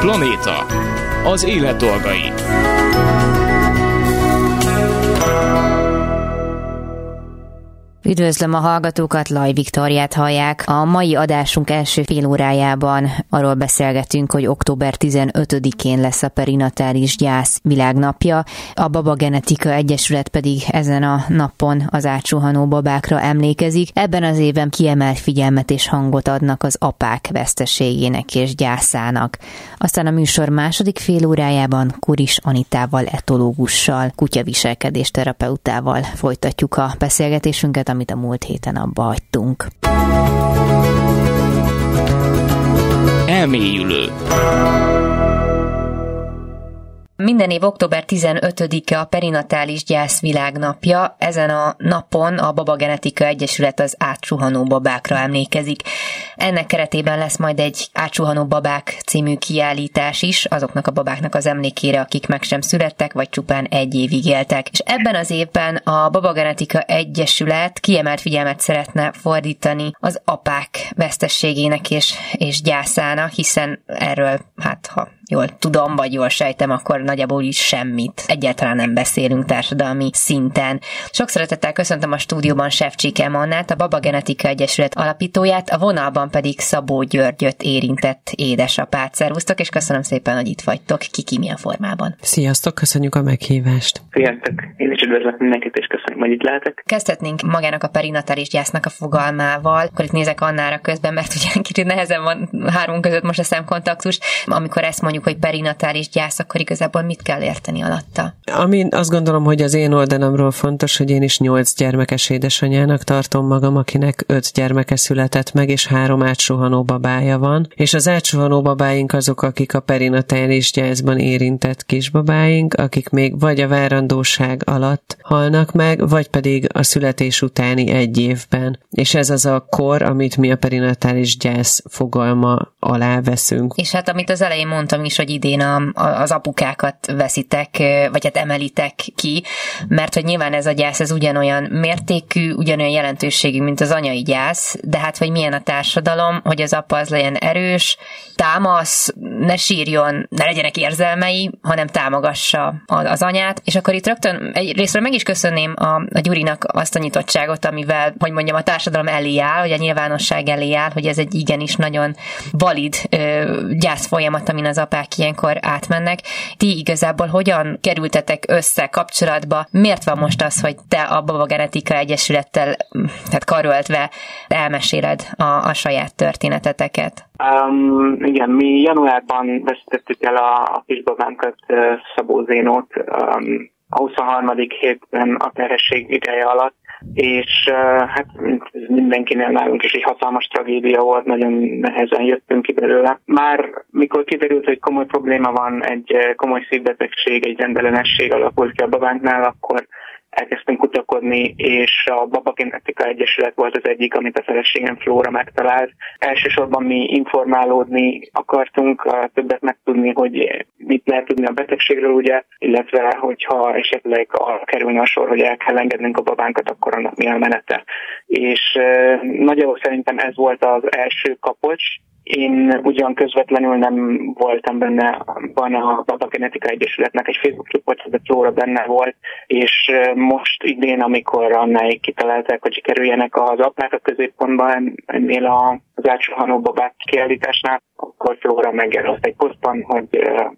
Planéta. Az élet dolgai. Üdvözlöm a hallgatókat, Laj Viktoriát hallják. A mai adásunk első fél órájában arról beszélgetünk, hogy október 15-én lesz a perinatális gyász világnapja. A Baba Genetika Egyesület pedig ezen a napon az átsuhanó babákra emlékezik. Ebben az évben kiemelt figyelmet és hangot adnak az apák veszteségének és gyászának. Aztán a műsor második fél órájában Kuris Anitával, etológussal, kutyaviselkedés terapeutával folytatjuk a beszélgetésünket, amit a múlt héten abba hagytunk. Elmélyülő. Minden év október 15-e a perinatális gyász világnapja. Ezen a napon a Baba Genetika Egyesület az átsuhanó babákra emlékezik. Ennek keretében lesz majd egy átsuhanó babák című kiállítás is, azoknak a babáknak az emlékére, akik meg sem születtek, vagy csupán egy évig éltek. És ebben az évben a Baba Genetika Egyesület kiemelt figyelmet szeretne fordítani az apák vesztességének és, és gyászának, hiszen erről, hát ha jól tudom, vagy jól sejtem, akkor nagyjából is semmit. Egyáltalán nem beszélünk társadalmi szinten. Sok szeretettel köszöntöm a stúdióban Sefcsik Emannát, a Baba Genetika Egyesület alapítóját, a vonalban pedig Szabó Györgyöt érintett édesapát. Szervusztok, és köszönöm szépen, hogy itt vagytok. Kiki milyen formában. Sziasztok, köszönjük a meghívást. Sziasztok, én is üdvözlök mindenkit, és köszönöm, hogy itt lehetek. Kezdhetnénk magának a perinatális gyásznak a fogalmával. Akkor itt nézek Annára közben, mert ugye kicsit nehezen van három között most a szemkontaktus. Amikor ezt mondjuk, hogy perinatális gyász, akkor igazából mit kell érteni alatta? Ami azt gondolom, hogy az én oldalamról fontos, hogy én is nyolc gyermekes édesanyának tartom magam, akinek öt gyermeke született meg, és három átsuhanó babája van. És az átsuhanó babáink azok, akik a perinatális gyászban érintett kisbabáink, akik még vagy a várandóság alatt halnak meg, vagy pedig a születés utáni egy évben. És ez az a kor, amit mi a perinatális gyász fogalma alá veszünk. És hát amit az elején mondtam is, hogy idén a, a, az apukákat veszitek, vagy hát emelitek ki, mert hogy nyilván ez a gyász, ez ugyanolyan mértékű, ugyanolyan jelentőségű, mint az anyai gyász, de hát hogy milyen a társadalom, hogy az apa az legyen erős, támasz, ne sírjon, ne legyenek érzelmei, hanem támogassa az anyát, és akkor itt rögtön egy részről meg is köszönném a, a Gyurinak azt a nyitottságot, amivel, hogy mondjam, a társadalom elé áll, hogy a nyilvánosság elé áll, hogy ez egy igenis nagyon valid ö, gyász folyamat, amin az apák ilyenkor átmennek. Ti igazából hogyan kerültetek össze kapcsolatba? Miért van most az, hogy te a Baba Genetika Egyesülettel tehát karöltve elmeséled a, a saját történeteteket? Um, igen, mi januárban veszítettük el a, a kisbabánkat, Szabó Zénót, um, a 23. hétben a terhesség ideje alatt, és uh, hát mindenkinél nálunk is egy hatalmas tragédia volt, nagyon nehezen jöttünk ki belőle. Már mikor kiderült, hogy komoly probléma van, egy komoly szívbetegség, egy rendellenesség alakult ki a babánknál, akkor elkezdtünk kutakodni, és a Baba Genetika Egyesület volt az egyik, amit a feleségem Flóra megtalált. Elsősorban mi informálódni akartunk, többet megtudni, hogy mit lehet tudni a betegségről, ugye, illetve hogyha esetleg arra kerülne a sor, hogy el kell engednünk a babánkat, akkor annak mi a menete. És nagyjából szerintem ez volt az első kapocs, én ugyan közvetlenül nem voltam benne, van a Baba Genetika Egyesületnek egy Facebook csoport, Flóra benne volt, és most idén, amikor annáig kitalálták, hogy kerüljenek az apák a középpontban ennél az átsuhanó babák kiállításnál, akkor Flóra megjelölt egy posztban, hogy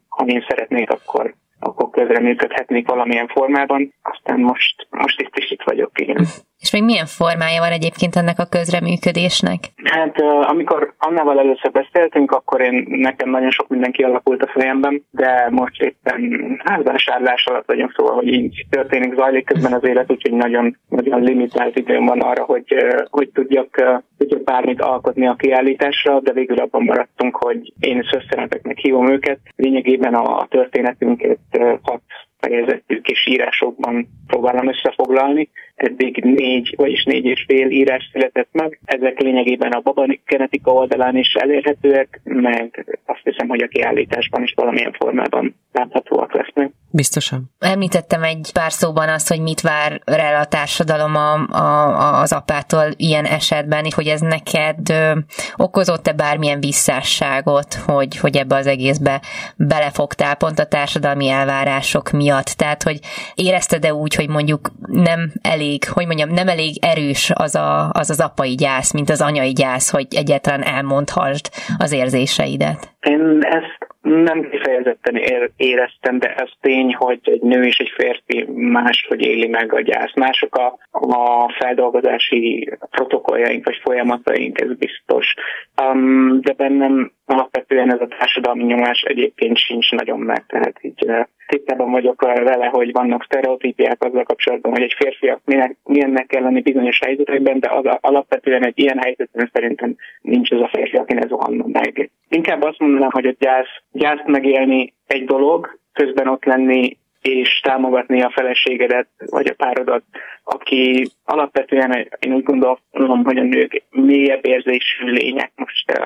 ha én szeretnék, akkor akkor közreműködhetnék valamilyen formában. Aztán most, most itt is itt vagyok, igen. És még milyen formája van egyébként ennek a közreműködésnek? Hát amikor Annával először beszéltünk, akkor én nekem nagyon sok minden kialakult a fejemben, de most éppen házvásárlás alatt vagyunk, szóval, hogy így történik, zajlik közben az élet, úgyhogy nagyon, nagyon limitált időm van arra, hogy, hogy tudjak, tudjak bármit alkotni a kiállításra, de végül abban maradtunk, hogy én szösszeneteknek hívom őket. Lényegében a történetünket hat fejezetű kis írásokban próbálom összefoglalni. Eddig négy, vagyis négy és fél írás született meg. Ezek lényegében a Baba Genetika oldalán is elérhetőek, meg azt hiszem, hogy a kiállításban is valamilyen formában láthatóak lesznek. Biztosan. Említettem egy pár szóban azt, hogy mit vár rá a társadalom a, a, az apától ilyen esetben, hogy ez neked ö, okozott-e bármilyen visszásságot, hogy, hogy ebbe az egészbe belefogtál pont a társadalmi elvárások miatt. Tehát, hogy érezted-e úgy, hogy mondjuk nem elég, hogy mondjam, nem elég erős az a, az, az apai gyász, mint az anyai gyász, hogy egyáltalán elmondhassd az érzéseidet? Én ezt nem kifejezetten éreztem, de ez tény, hogy egy nő és egy férfi máshogy éli meg a gyász. Mások a, a feldolgozási protokolljaink vagy folyamataink, ez biztos. Um, de bennem alapvetően ez a társadalmi nyomás egyébként sincs nagyon meg, tehát így tisztában vagyok vele, hogy vannak sztereotípiák azzal kapcsolatban, hogy egy férfiak milyennek kell lenni bizonyos helyzetekben, de az alapvetően egy ilyen helyzetben szerintem nincs az a férfi, akinek zuhanna meg. Inkább azt mondanám, hogy a gyász, gyászt megélni egy dolog, közben ott lenni és támogatni a feleségedet, vagy a párodat, aki alapvetően én úgy gondolom, hogy a nők mélyebb érzésű lények. Most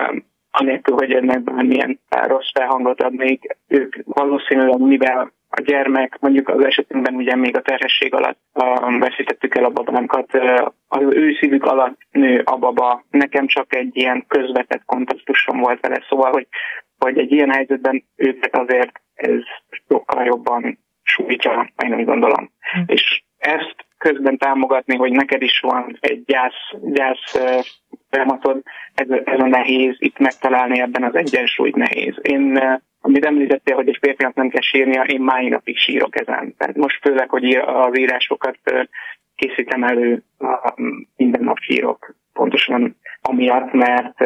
anélkül, hogy ennek bármilyen rossz felhangot adnék, ők valószínűleg, mivel a gyermek, mondjuk az esetünkben ugye még a terhesség alatt uh, veszítettük el a babánkat, az ő szívük alatt nő a baba. Nekem csak egy ilyen közvetett kontextusom volt vele, szóval, hogy, hogy egy ilyen helyzetben őket azért ez sokkal jobban sújtja, én úgy gondolom. Hm. És ezt közben támogatni, hogy neked is van egy gyász, gyász folyamatod, ez, ez a nehéz, itt megtalálni ebben az egyensúlyt nehéz. Én, amit említettél, hogy egy férfinak nem kell sírnia, én máj napig sírok ezen. Tehát most főleg, hogy az írásokat készítem elő, minden nap sírok, pontosan amiatt, mert,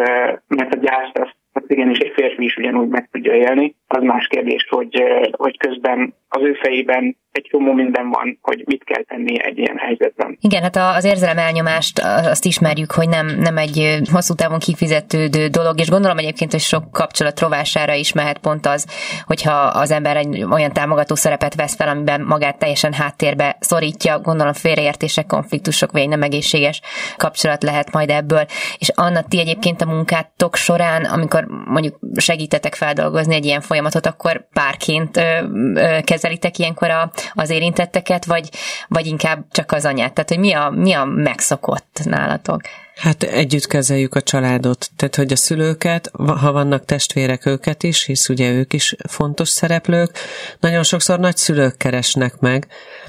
mert a gyászt azt, azt igenis egy férfi is ugyanúgy meg tudja élni. Az más kérdés, hogy, hogy közben az ő fejében egy csomó minden van, hogy mit kell tenni egy ilyen helyzetben. Igen, hát az érzelem elnyomást azt ismerjük, hogy nem, nem egy hosszú távon kifizetődő dolog, és gondolom egyébként, hogy sok kapcsolat rovására is mehet pont az, hogyha az ember egy olyan támogató szerepet vesz fel, amiben magát teljesen háttérbe szorítja, gondolom félreértések, konfliktusok, vagy nem egészséges kapcsolat lehet majd ebből. És Anna, ti egyébként a munkátok során, amikor mondjuk segítetek feldolgozni egy ilyen folyamatot, akkor párként ö, ö, kezelitek ilyenkor a, az érintetteket, vagy, vagy inkább csak az anyát? Tehát, hogy mi a, mi a megszokott nálatok? Hát együtt kezeljük a családot, tehát hogy a szülőket, ha vannak testvérek őket is, hisz ugye ők is fontos szereplők, nagyon sokszor nagy szülők keresnek meg,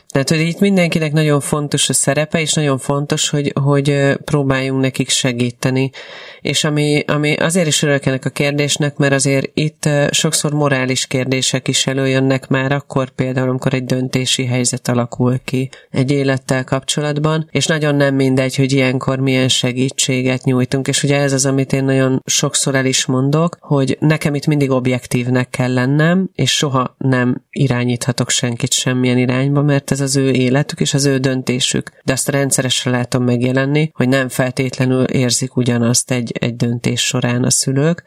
tehát, hogy itt mindenkinek nagyon fontos a szerepe, és nagyon fontos, hogy, hogy próbáljunk nekik segíteni. És ami, ami azért is örülök ennek a kérdésnek, mert azért itt sokszor morális kérdések is előjönnek már akkor például, amikor egy döntési helyzet alakul ki egy élettel kapcsolatban, és nagyon nem mindegy, hogy ilyenkor milyen segítséget nyújtunk, és ugye ez az, amit én nagyon sokszor el is mondok, hogy nekem itt mindig objektívnek kell lennem, és soha nem irányíthatok senkit semmilyen irányba, mert ez az ő életük és az ő döntésük. De azt rendszeresen látom megjelenni, hogy nem feltétlenül érzik ugyanazt egy, egy döntés során a szülők,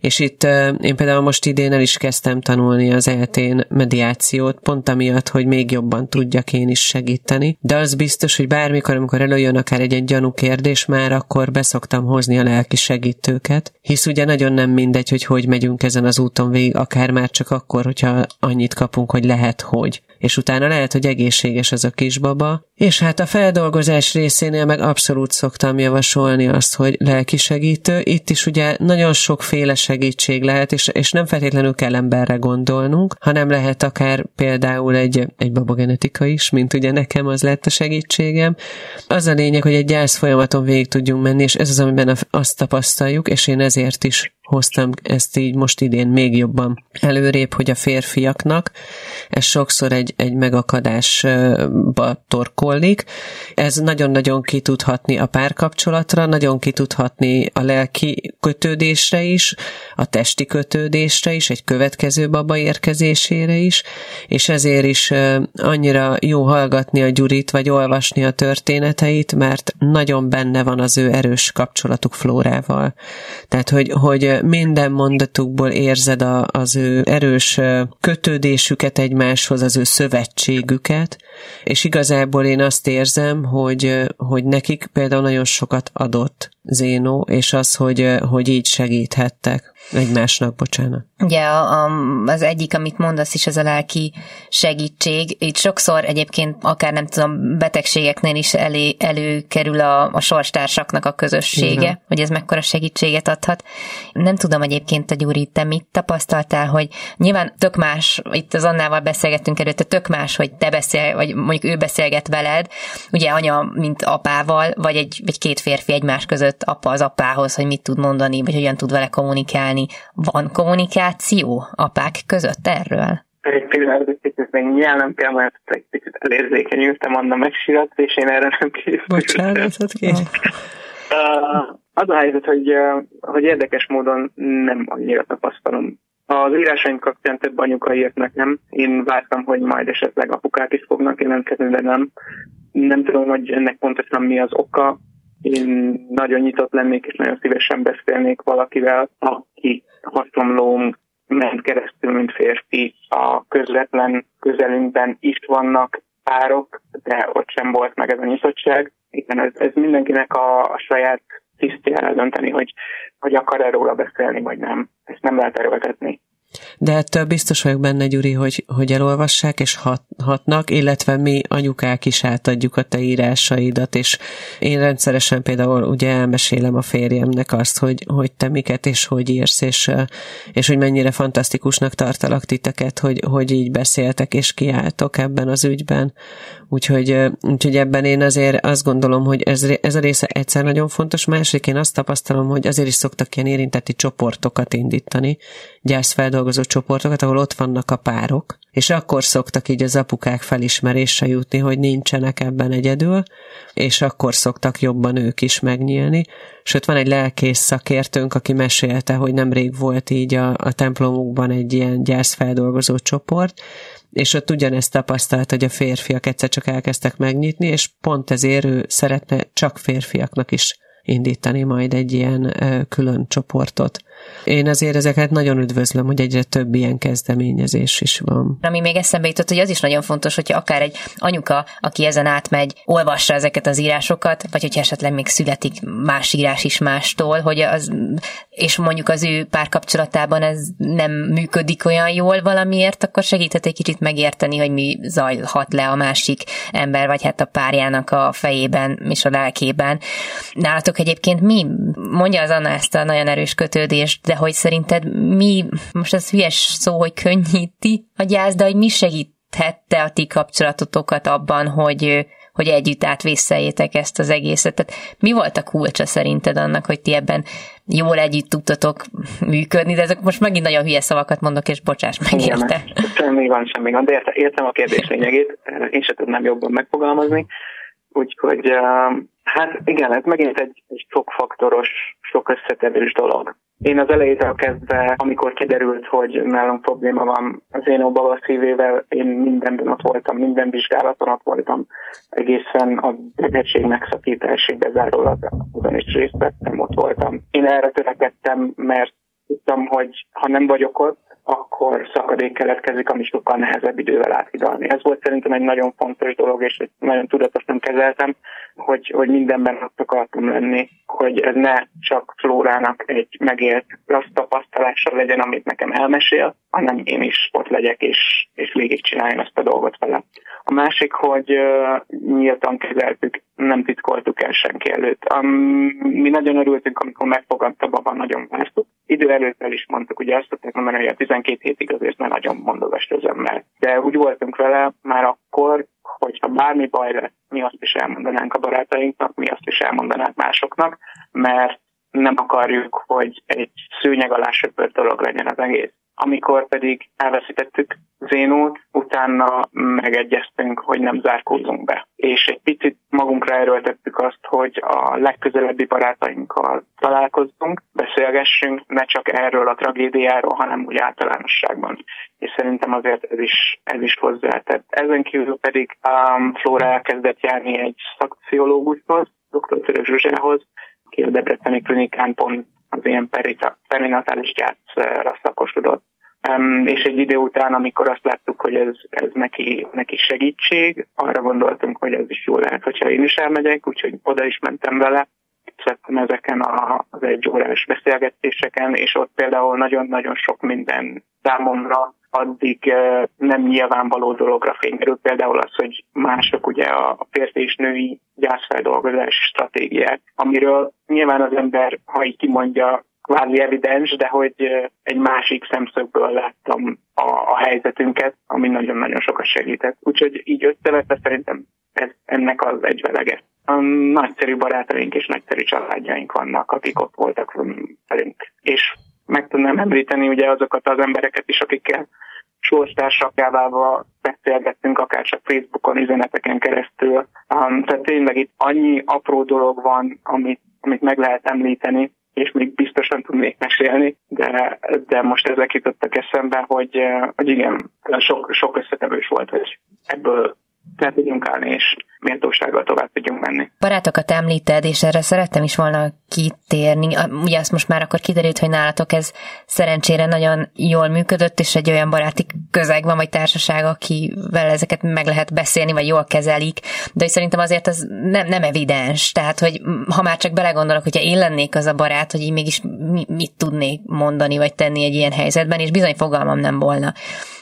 és itt én például most idén el is kezdtem tanulni az eltén mediációt, pont amiatt, hogy még jobban tudjak én is segíteni. De az biztos, hogy bármikor, amikor előjön akár egy, egy gyanú kérdés, már akkor beszoktam hozni a lelki segítőket, hisz ugye nagyon nem mindegy, hogy hogy megyünk ezen az úton végig, akár már csak akkor, hogyha annyit kapunk, hogy lehet, hogy és utána lehet, hogy egészséges az a kisbaba, és hát a feldolgozás részénél meg abszolút szoktam javasolni azt, hogy lelki segítő. Itt is ugye nagyon sokféle segítség lehet, és, és nem feltétlenül kell emberre gondolnunk, hanem lehet akár például egy, egy babagenetika is, mint ugye nekem az lett a segítségem. Az a lényeg, hogy egy gyász folyamaton végig tudjunk menni, és ez az, amiben azt tapasztaljuk, és én ezért is hoztam ezt így most idén még jobban előrébb, hogy a férfiaknak ez sokszor egy, egy megakadásba torkollik. Ez nagyon-nagyon kitudhatni a párkapcsolatra, nagyon kitudhatni a lelki kötődésre is, a testi kötődésre is, egy következő baba érkezésére is, és ezért is annyira jó hallgatni a Gyurit, vagy olvasni a történeteit, mert nagyon benne van az ő erős kapcsolatuk Flórával. Tehát, hogy, hogy minden mondatukból érzed a, az ő erős kötődésüket egymáshoz, az ő szövetségüket, és igazából én azt érzem, hogy, hogy nekik például nagyon sokat adott Zénó, és az, hogy, hogy így segíthettek egymásnak, bocsánat. Ugye a, az egyik, amit mondasz is, az a lelki segítség. Itt sokszor egyébként akár nem tudom, betegségeknél is elé, előkerül a, a sorstársaknak a közössége, Igen. hogy ez mekkora segítséget adhat. Nem tudom egyébként, a Gyuri, te mit tapasztaltál, hogy nyilván tök más, itt az Annával beszélgettünk előtte, tök más, hogy te beszél, vagy mondjuk ő beszélget veled, ugye anya, mint apával, vagy egy, vagy két férfi egymás között apa az apához, hogy mit tud mondani, vagy hogyan tud vele kommunikálni. Van kommunikáció apák között erről? egy pillanat, egy picit még nyelnem kell, mert egy picit elérzékenyültem, Anna megsirat, és én erre nem készültem. Bocsánatot kér. Az a helyzet, hogy, hogy érdekes módon nem annyira tapasztalom. Az írásaim kapcsán több anyuka írt nekem. Én vártam, hogy majd esetleg apukák is fognak jelentkezni, de nem. Nem tudom, hogy ennek pontosan mi az oka. Én nagyon nyitott lennék, és nagyon szívesen beszélnék valakivel, aki hasonló ment keresztül, mint férfi. A közvetlen közelünkben is vannak párok, de ott sem volt meg ez a nyitottság. Igen, ez, ez mindenkinek a, a saját tisztjára dönteni, hogy, hogy akar-e róla beszélni, vagy nem. Ezt nem lehet erőltetni. De ettől biztos vagyok benne, Gyuri, hogy, hogy elolvassák és hat, hatnak, illetve mi anyukák is átadjuk a te írásaidat, és én rendszeresen például ugye elmesélem a férjemnek azt, hogy, hogy te miket és hogy írsz, és, és hogy mennyire fantasztikusnak tartalak titeket, hogy, hogy így beszéltek és kiálltok ebben az ügyben. Úgyhogy, úgyhogy ebben én azért azt gondolom, hogy ez, ez a része egyszer nagyon fontos, másik én azt tapasztalom, hogy azért is szoktak ilyen érintetti csoportokat indítani, gyászfeldolgozó csoportokat, ahol ott vannak a párok, és akkor szoktak így az apukák felismerésre jutni, hogy nincsenek ebben egyedül, és akkor szoktak jobban ők is megnyílni. Sőt, van egy lelkész szakértőnk, aki mesélte, hogy nemrég volt így a, a templomukban egy ilyen gyászfeldolgozó csoport, és ott ugyanezt tapasztalt, hogy a férfiak egyszer csak elkezdtek megnyitni, és pont ezért ő szeretne csak férfiaknak is indítani majd egy ilyen külön csoportot. Én azért ezeket nagyon üdvözlöm, hogy egyre több ilyen kezdeményezés is van. Ami még eszembe jutott, hogy az is nagyon fontos, hogyha akár egy anyuka, aki ezen átmegy, olvassa ezeket az írásokat, vagy hogyha esetleg még születik más írás is mástól, hogy az, és mondjuk az ő párkapcsolatában ez nem működik olyan jól valamiért, akkor segíthet egy kicsit megérteni, hogy mi zajlhat le a másik ember, vagy hát a párjának a fejében és a lelkében. Nálatok egyébként mi? Mondja az Anna ezt a nagyon erős kötődést, de hogy szerinted mi, most az hülyes szó, hogy könnyíti a gyász, de hogy mi segíthette a ti kapcsolatotokat abban, hogy, hogy együtt átvészeljétek ezt az egészet. Tehát mi volt a kulcsa szerinted annak, hogy ti ebben jól együtt tudtatok működni, de ezek most megint nagyon hülye szavakat mondok, és bocsáss meg érte. Semmi van, semmi van, de értem, a kérdés lényegét, én sem tudnám jobban megfogalmazni, úgyhogy hát igen, ez megint egy, egy sokfaktoros, sok összetevős dolog. Én az elejétől kezdve, amikor kiderült, hogy nálunk probléma van az én baba szívével, én mindenben ott voltam, minden vizsgálaton ott voltam, egészen a betegség megszakításig bezárólag azon is részt vettem, ott voltam. Én erre törekedtem, mert tudtam, hogy ha nem vagyok ott, akkor szakadék keletkezik, ami sokkal nehezebb idővel áthidalni. Ez volt szerintem egy nagyon fontos dolog, és nagyon tudatosan kezeltem, hogy, hogy mindenben ott akartam lenni, hogy ez ne csak Flórának egy megélt rossz tapasztalása legyen, amit nekem elmesél, hanem én is ott legyek, és, és végigcsináljam ezt a dolgot vele. A másik, hogy uh, nyíltan kezeltük, nem titkoltuk el senki előtt. Um, mi nagyon örültünk, amikor megfogadta baba, nagyon vártuk. Idő előtt el is mondtuk, ugye azt tudták mondani, hogy a 12 hétig azért már nagyon mondogas özömmel. De úgy voltunk vele már akkor, hogyha bármi baj lesz, mi azt is elmondanánk a barátainknak, mi azt is elmondanánk másoknak, mert nem akarjuk, hogy egy szőnyeg alá söpört dolog legyen az egész. Amikor pedig elveszítettük Zénót, utána megegyeztünk, hogy nem zárkózunk be. És egy picit magunkra erőltettük azt, hogy a legközelebbi barátainkkal találkozzunk, beszélgessünk, ne csak erről a tragédiáról, hanem úgy általánosságban. És szerintem azért ez is, ez is hozzátett. Ezen kívül pedig um, Flóra elkezdett járni egy szakpszichológushoz, dr. Török Zsuzsához, aki a Debreceni klinikán pont az ilyen perinatális gyászra szakosodott. És egy idő után, amikor azt láttuk, hogy ez, ez neki, neki segítség, arra gondoltunk, hogy ez is jó lehet, hogyha én is elmegyek, úgyhogy oda is mentem vele, vettem ezeken az egy órás beszélgetéseken, és ott például nagyon-nagyon sok minden számomra addig nem nyilvánvaló dologra fényerül. Például az, hogy mások ugye a férfi és női gyászfeldolgozási stratégiák, amiről nyilván az ember, ha így kimondja, kvázi evidens, de hogy egy másik szemszögből láttam a, a helyzetünket, ami nagyon-nagyon sokat segített. Úgyhogy így összevetve szerintem ez ennek az egyvelege. A nagyszerű barátaink és nagyszerű családjaink vannak, akik ott voltak velünk. És meg tudnám említeni ugye azokat az embereket is, akikkel sorstársakká beszélgettünk, akár csak Facebookon, üzeneteken keresztül. Um, tehát tényleg itt annyi apró dolog van, amit, amit meg lehet említeni, és még biztosan tudnék mesélni, de, de most ezek jutottak eszembe, hogy, hogy igen, sok, sok összetevős volt, hogy ebből fel tudjunk állni, és méltósággal tovább tudjunk menni. Barátokat említed, és erre szerettem is volna kitérni. Ugye azt most már akkor kiderült, hogy nálatok ez szerencsére nagyon jól működött, és egy olyan baráti közeg van, vagy társaság, akivel ezeket meg lehet beszélni, vagy jól kezelik, de szerintem azért az nem, nem evidens. Tehát, hogy ha már csak belegondolok, hogyha én lennék az a barát, hogy én mégis mit tudnék mondani, vagy tenni egy ilyen helyzetben, és bizony fogalmam nem volna.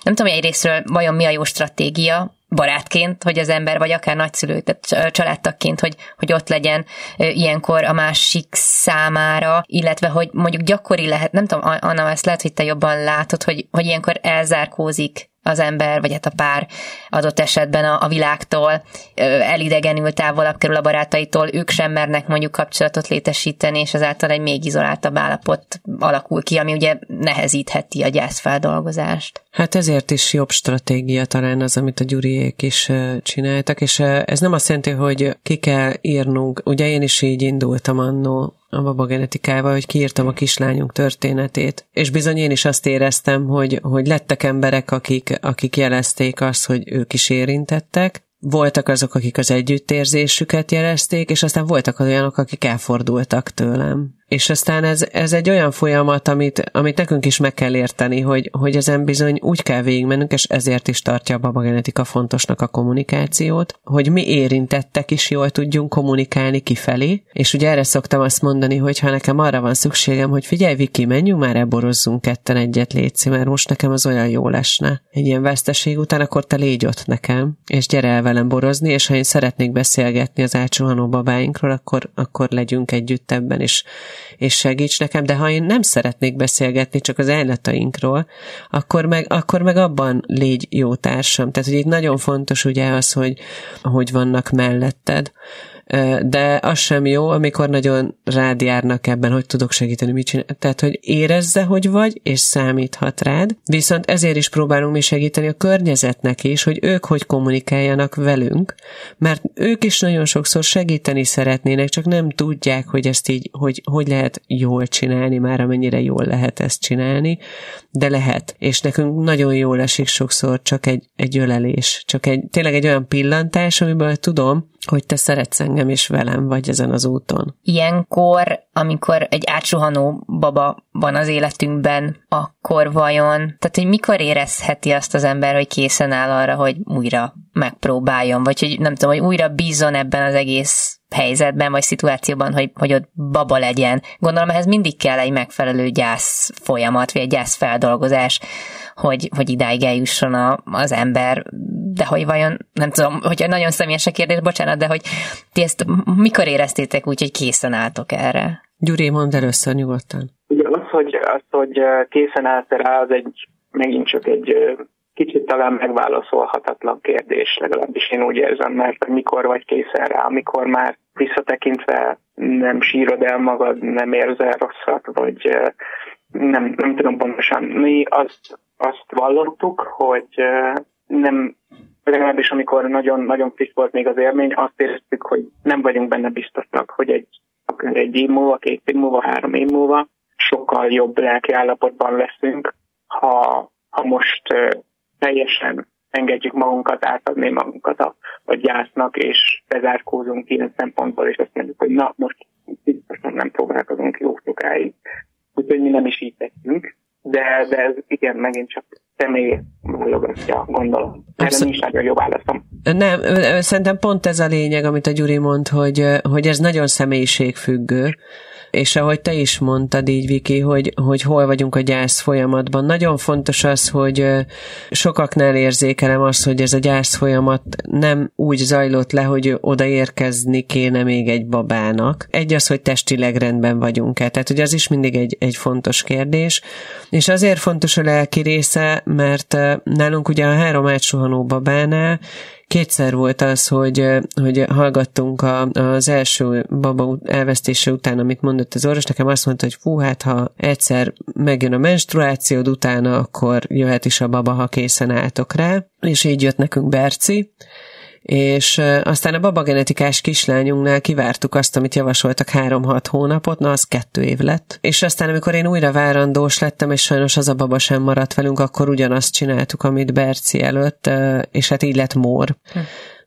Nem tudom, hogy egyrésztről vajon mi a jó stratégia, barátként, hogy az ember, vagy akár nagyszülő, tehát családtagként, hogy, hogy ott legyen ilyenkor a másik számára, illetve hogy mondjuk gyakori lehet, nem tudom, Anna, ezt lehet, hogy te jobban látod, hogy, hogy ilyenkor elzárkózik az ember, vagy hát a pár adott esetben a, a világtól, elidegenül távolabb kerül a barátaitól, ők sem mernek mondjuk kapcsolatot létesíteni, és azáltal egy még izoláltabb állapot alakul ki, ami ugye nehezítheti a gyászfeldolgozást. Hát ezért is jobb stratégia talán az, amit a gyuriék is csináltak, és ez nem azt jelenti, hogy ki kell írnunk, ugye én is így indultam annó a babagenetikával, hogy kiírtam a kislányunk történetét. És bizony én is azt éreztem, hogy, hogy lettek emberek, akik, akik jelezték azt, hogy ők is érintettek, voltak azok, akik az együttérzésüket jelezték, és aztán voltak olyanok, akik elfordultak tőlem. És aztán ez, ez egy olyan folyamat, amit, amit nekünk is meg kell érteni, hogy, hogy ezen bizony úgy kell végigmennünk, és ezért is tartja a babagenetika fontosnak a kommunikációt, hogy mi érintettek is jól tudjunk kommunikálni kifelé, és ugye erre szoktam azt mondani, hogy ha nekem arra van szükségem, hogy figyelj Viki, menjünk már eborozzunk ketten egyet létszi, mert most nekem az olyan jó lesne. Egy ilyen veszteség után, akkor te légy ott nekem, és gyere el velem borozni, és ha én szeretnék beszélgetni az átsuhanó babáinkról, akkor, akkor legyünk együtt ebben, és és segíts nekem, de ha én nem szeretnék beszélgetni csak az állatainkról, akkor meg, akkor meg abban légy jó társam. Tehát, hogy itt nagyon fontos ugye az, hogy, hogy vannak melletted, de az sem jó, amikor nagyon rád járnak ebben, hogy tudok segíteni, mit csinál. Tehát, hogy érezze, hogy vagy, és számíthat rád, viszont ezért is próbálunk mi segíteni a környezetnek is, hogy ők hogy kommunikáljanak velünk, mert ők is nagyon sokszor segíteni szeretnének, csak nem tudják, hogy ezt így, hogy, hogy lehet jól csinálni, már amennyire jól lehet ezt csinálni, de lehet. És nekünk nagyon jól esik sokszor csak egy, egy ölelés, csak egy, tényleg egy olyan pillantás, amiből tudom, hogy te szeretsz engem és velem vagy ezen az úton. Ilyenkor, amikor egy átsuhanó baba van az életünkben, akkor vajon, tehát hogy mikor érezheti azt az ember, hogy készen áll arra, hogy újra megpróbáljon, vagy hogy nem tudom, hogy újra bízon ebben az egész helyzetben, vagy szituációban, hogy, hogy ott baba legyen. Gondolom, ehhez mindig kell egy megfelelő gyász folyamat, vagy egy gyász feldolgozás, hogy, hogy idáig eljusson a, az ember, de hogy vajon, nem tudom, hogy nagyon személyes a kérdés, bocsánat, de hogy ti ezt mikor éreztétek úgy, hogy készen álltok erre? Gyuri, mondd először nyugodtan. Ugye az, hogy, az, hogy készen állsz rá, az egy megint csak egy kicsit talán megválaszolhatatlan kérdés, legalábbis én úgy érzem, mert mikor vagy készen rá, amikor már visszatekintve nem sírod el magad, nem érzel rosszat, vagy nem, nem tudom pontosan. Mi azt, azt vallottuk, hogy nem, legalábbis amikor nagyon, nagyon friss volt még az élmény, azt éreztük, hogy nem vagyunk benne biztosak, hogy egy, egy év múlva, két év múlva, három év múlva sokkal jobb lelki állapotban leszünk, ha, ha most teljesen engedjük magunkat átadni magunkat a, a gyásznak, és bezárkózunk ilyen szempontból, és azt mondjuk, hogy na, most biztosan nem foglalkozunk jó sokáig. Úgyhogy mi nem is így tettünk, de, de ez igen, megint csak személy bólogatja, gondolom. Erre nincs nagyon jó válaszom. Nem, szerintem pont ez a lényeg, amit a Gyuri mond, hogy, hogy ez nagyon személyiségfüggő és ahogy te is mondtad így, Viki, hogy, hogy hol vagyunk a gyász folyamatban. Nagyon fontos az, hogy sokaknál érzékelem azt, hogy ez a gyász folyamat nem úgy zajlott le, hogy odaérkezni kéne még egy babának. Egy az, hogy testileg rendben vagyunk-e. Tehát, hogy az is mindig egy, egy fontos kérdés. És azért fontos a lelki része, mert nálunk ugye a három átsuhanó babánál Kétszer volt az, hogy, hogy hallgattunk a, az első baba elvesztése után, amit mondott az orvos, nekem azt mondta, hogy fú, hát ha egyszer megjön a menstruációd utána, akkor jöhet is a baba, ha készen álltok rá. És így jött nekünk Berci, és aztán a babagenetikás kislányunknál kivártuk azt, amit javasoltak három-hat hónapot, na az kettő év lett. És aztán, amikor én újra várandós lettem, és sajnos az a baba sem maradt velünk, akkor ugyanazt csináltuk, amit Berci előtt, és hát így lett mór. Hm.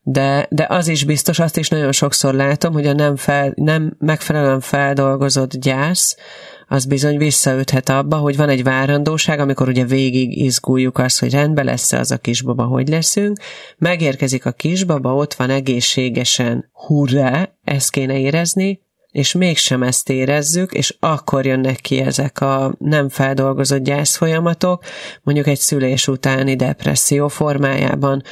De, de az is biztos, azt is nagyon sokszor látom, hogy a nem, fel, nem megfelelően feldolgozott gyász, az bizony visszaüthet abba, hogy van egy várandóság, amikor ugye végig izguljuk azt, hogy rendben lesz az a kisbaba, hogy leszünk, megérkezik a kisbaba, ott van egészségesen, hurrá, ezt kéne érezni, és mégsem ezt érezzük, és akkor jönnek ki ezek a nem feldolgozott gyászfolyamatok, mondjuk egy szülés utáni depresszió formájában,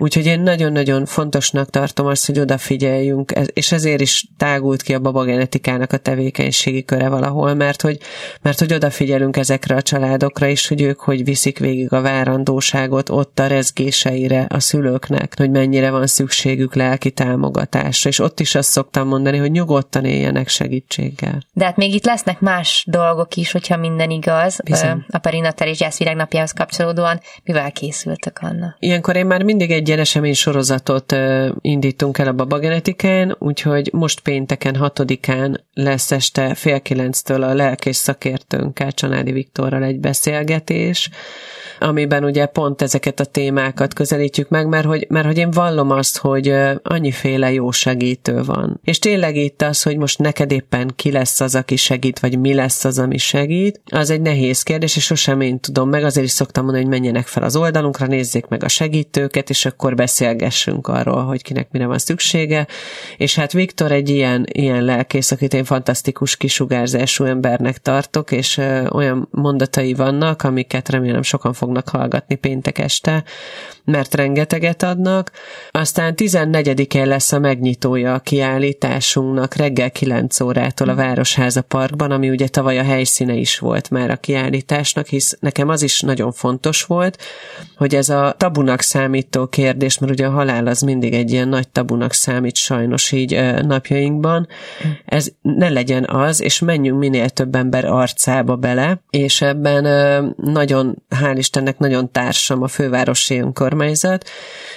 Úgyhogy én nagyon-nagyon fontosnak tartom azt, hogy odafigyeljünk, és ezért is tágult ki a babagenetikának a tevékenységi köre valahol, mert hogy, mert hogy odafigyelünk ezekre a családokra is, hogy ők hogy viszik végig a várandóságot ott a rezgéseire a szülőknek, hogy mennyire van szükségük lelki támogatásra, és ott is azt szoktam mondani, hogy nyugodtan éljenek segítséggel. De hát még itt lesznek más dolgok is, hogyha minden igaz. Bizony. A perinatális gyászvilágnapjához kapcsolódóan mivel készültek Anna? Ilyenkor én már mindig egy egy esemény sorozatot indítunk el a babagenetikán, úgyhogy most pénteken hatodikán lesz este fél kilenctől a lelkész szakértőnkkel, Csanádi Viktorral egy beszélgetés, amiben ugye pont ezeket a témákat közelítjük meg, mert hogy, mert hogy én vallom azt, hogy annyiféle jó segítő van. És tényleg itt az, hogy most neked éppen ki lesz az, aki segít, vagy mi lesz az, ami segít, az egy nehéz kérdés, és sosem én tudom meg, azért is szoktam mondani, hogy menjenek fel az oldalunkra, nézzék meg a segítőket, és akkor beszélgessünk arról, hogy kinek mire van szüksége. És hát Viktor egy ilyen, ilyen lelkész, akit én fantasztikus kisugárzású embernek tartok, és olyan mondatai vannak, amiket remélem sokan fog fognak hallgatni péntek este, mert rengeteget adnak. Aztán 14-én lesz a megnyitója a kiállításunknak reggel 9 órától a Városháza Parkban, ami ugye tavaly a helyszíne is volt már a kiállításnak, hisz nekem az is nagyon fontos volt, hogy ez a tabunak számító kérdés, mert ugye a halál az mindig egy ilyen nagy tabunak számít sajnos így napjainkban, ez ne legyen az, és menjünk minél több ember arcába bele, és ebben nagyon, hál' Istennek nagyon társam a fővárosi önkormányzat,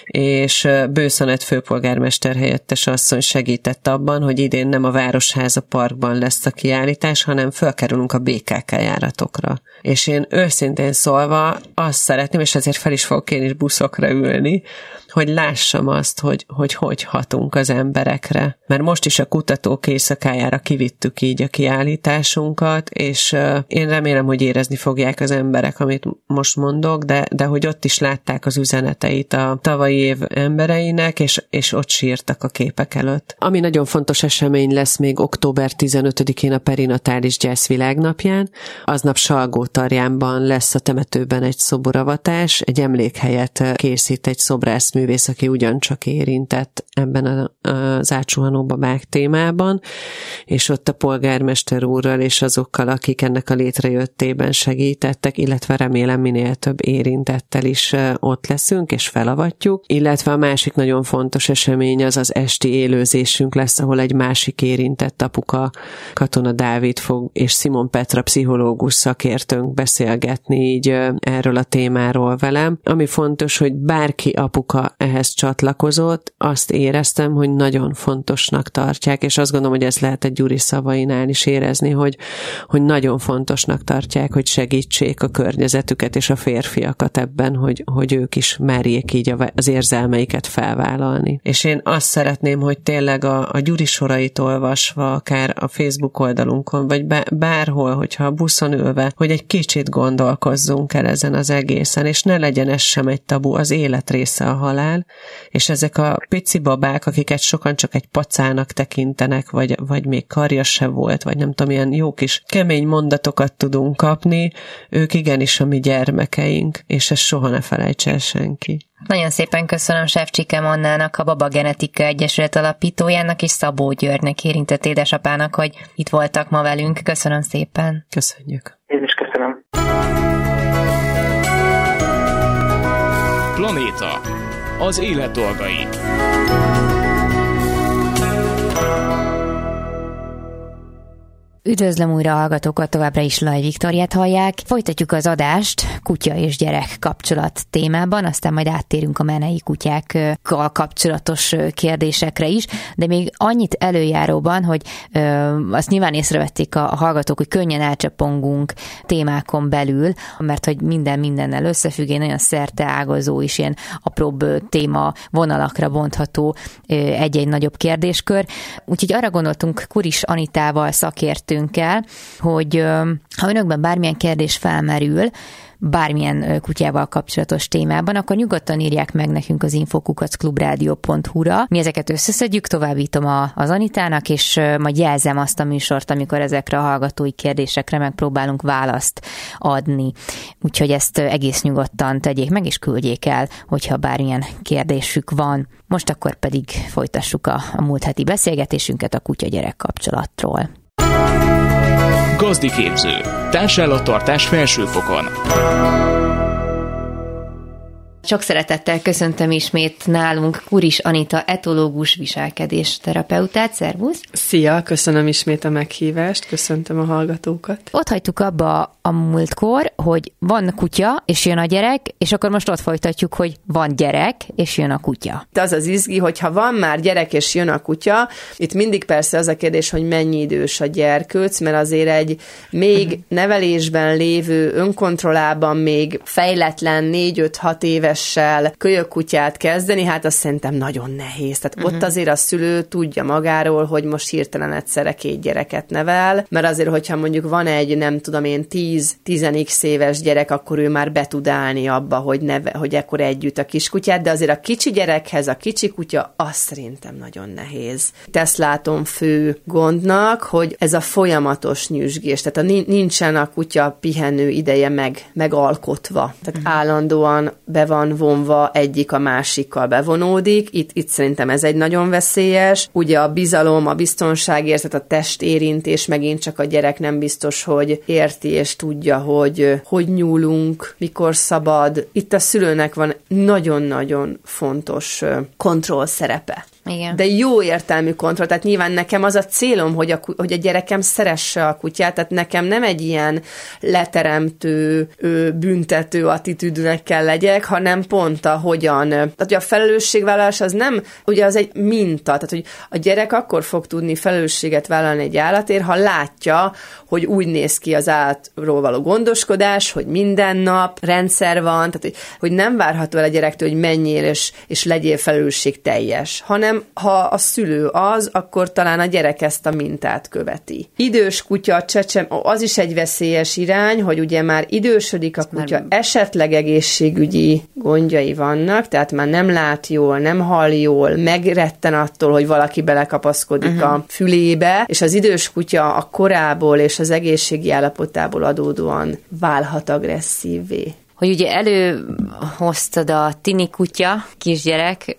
és Bőszanet főpolgármester helyettes asszony segített abban, hogy idén nem a Városháza Parkban lesz a kiállítás, hanem fölkerülünk a BKK járatokra. És én őszintén szólva azt szeretném, és ezért fel is fogok én is buszokra ülni, hogy lássam azt, hogy, hogy hogy hatunk az emberekre. Mert most is a kutatók éjszakájára kivittük így a kiállításunkat, és én remélem, hogy érezni fogják az emberek, amit most mondok, de, de hogy ott is látták az üzeneteit a tavalyi év embereinek, és, és ott sírtak a képek előtt. Ami nagyon fontos esemény lesz még október 15-én a perinatális gyász világnapján, aznap Salgótarjánban lesz a temetőben egy szoboravatás, egy emlékhelyet készít egy szobrász művész, aki ugyancsak érintett ebben az átsuhanó babák témában, és ott a polgármester úrral és azokkal, akik ennek a létrejöttében segítettek, illetve remélem minél több érintettel is ott leszünk, és felavatjuk, illetve a másik nagyon fontos esemény az az esti élőzésünk lesz, ahol egy másik érintett apuka, Katona Dávid fog, és Simon Petra pszichológus szakértőnk beszélgetni így erről a témáról velem. Ami fontos, hogy bárki apuka ehhez csatlakozott, azt éreztem, hogy nagyon fontosnak tartják, és azt gondolom, hogy ez lehet egy Gyuri szavainál is érezni, hogy, hogy nagyon fontosnak tartják, hogy segítsék a környezetüket és a férfiakat ebben, hogy, hogy ők is merjék így az érzelmeiket felvállalni. És én azt szeretném, hogy tényleg a, a Gyuri sorait olvasva, akár a Facebook oldalunkon, vagy bárhol, hogyha a buszon ülve, hogy egy kicsit gondolkozzunk el ezen az egészen, és ne legyen ez sem egy tabu, az élet része a halál, és ezek a pici babák, akiket sokan csak egy pacának tekintenek, vagy, vagy még karja se volt, vagy nem tudom, ilyen jó kis kemény mondatokat tudunk kapni, ők igenis a mi gyermekeink, és ezt soha ne felejtse el senki. Nagyon szépen köszönöm Sefcsike Monnának, a Baba Genetika Egyesület alapítójának és Szabó Györgynek érintett édesapának, hogy itt voltak ma velünk. Köszönöm szépen. Köszönjük. Én is Planéta. Az élet dolgai. Üdvözlöm újra hallgatókat, továbbra is Laj Viktoriát hallják. Folytatjuk az adást kutya és gyerek kapcsolat témában, aztán majd áttérünk a menei kutyákkal kapcsolatos kérdésekre is, de még annyit előjáróban, hogy ö, azt nyilván észrevették a, a hallgatók, hogy könnyen elcsapongunk témákon belül, mert hogy minden mindennel összefügg, egy nagyon szerte ágazó és ilyen apróbb téma vonalakra bontható egy-egy nagyobb kérdéskör. Úgyhogy arra gondoltunk Kuris Anitával szakért kezdtünk el, hogy ha önökben bármilyen kérdés felmerül, bármilyen kutyával kapcsolatos témában, akkor nyugodtan írják meg nekünk az infokukacklubrádió.hu-ra. Mi ezeket összeszedjük, továbbítom a, az Anitának, és majd jelzem azt a műsort, amikor ezekre a hallgatói kérdésekre megpróbálunk választ adni. Úgyhogy ezt egész nyugodtan tegyék meg, és küldjék el, hogyha bármilyen kérdésük van. Most akkor pedig folytassuk a, a múlt heti beszélgetésünket a kutya-gyerek kapcsolatról. Gazdi képző. Társállattartás felsőfokon. Sok szeretettel köszöntöm ismét nálunk Kuris Anita, etológus viselkedés terapeutát. Szervusz! Szia, köszönöm ismét a meghívást, köszöntöm a hallgatókat. Ott hagytuk abba a múltkor, hogy van kutya, és jön a gyerek, és akkor most ott folytatjuk, hogy van gyerek, és jön a kutya. De az az izgi, hogy ha van már gyerek, és jön a kutya, itt mindig persze az a kérdés, hogy mennyi idős a gyerkőc, mert azért egy még uh-huh. nevelésben lévő, önkontrollában még fejletlen 4-5-6 éves évessel kölyökkutyát kezdeni, hát azt szerintem nagyon nehéz. Tehát uh-huh. ott mhm. azért a szülő tudja magáról, hogy most hirtelen egyszerre két gyereket nevel, mert azért, hogyha mondjuk van egy, nem tudom én, 10-10x éves gyerek, akkor ő már be tud állni abba, hogy, neve, hogy ekkor együtt a kiskutyát, de azért a kicsi gyerekhez a kicsi kutya, az szerintem nagyon nehéz. Ezt látom fő gondnak, hogy ez a folyamatos nyüzsgés, tehát a, nincsen a kutya pihenő ideje meg, megalkotva. Tehát uh-huh. állandóan be van van vonva, egyik a másikkal bevonódik. Itt, itt szerintem ez egy nagyon veszélyes. Ugye a bizalom, a biztonságérzet, a testérintés megint csak a gyerek nem biztos, hogy érti és tudja, hogy hogy nyúlunk, mikor szabad. Itt a szülőnek van nagyon-nagyon fontos kontroll szerepe. Igen. De jó értelmű kontroll. Tehát nyilván nekem az a célom, hogy a, hogy a gyerekem szeresse a kutyát, tehát nekem nem egy ilyen leteremtő, büntető attitűdűnek kell legyek, hanem pont a hogyan. Tehát, hogy a felelősségvállalás az nem, ugye az egy minta, tehát, hogy a gyerek akkor fog tudni felelősséget vállalni egy állatért, ha látja, hogy úgy néz ki az állatról való gondoskodás, hogy minden nap rendszer van, tehát, hogy, hogy nem várható el a gyerektől, hogy menjél és, és legyél felelősség teljes, hanem hanem ha a szülő az, akkor talán a gyerek ezt a mintát követi. Idős kutya, csecsem, az is egy veszélyes irány, hogy ugye már idősödik a kutya, nem. esetleg egészségügyi gondjai vannak, tehát már nem lát jól, nem hall jól, megretten attól, hogy valaki belekapaszkodik uh-huh. a fülébe, és az idős kutya a korából és az egészségi állapotából adódóan válhat agresszívvé hogy ugye előhoztad a tini kutya, kisgyerek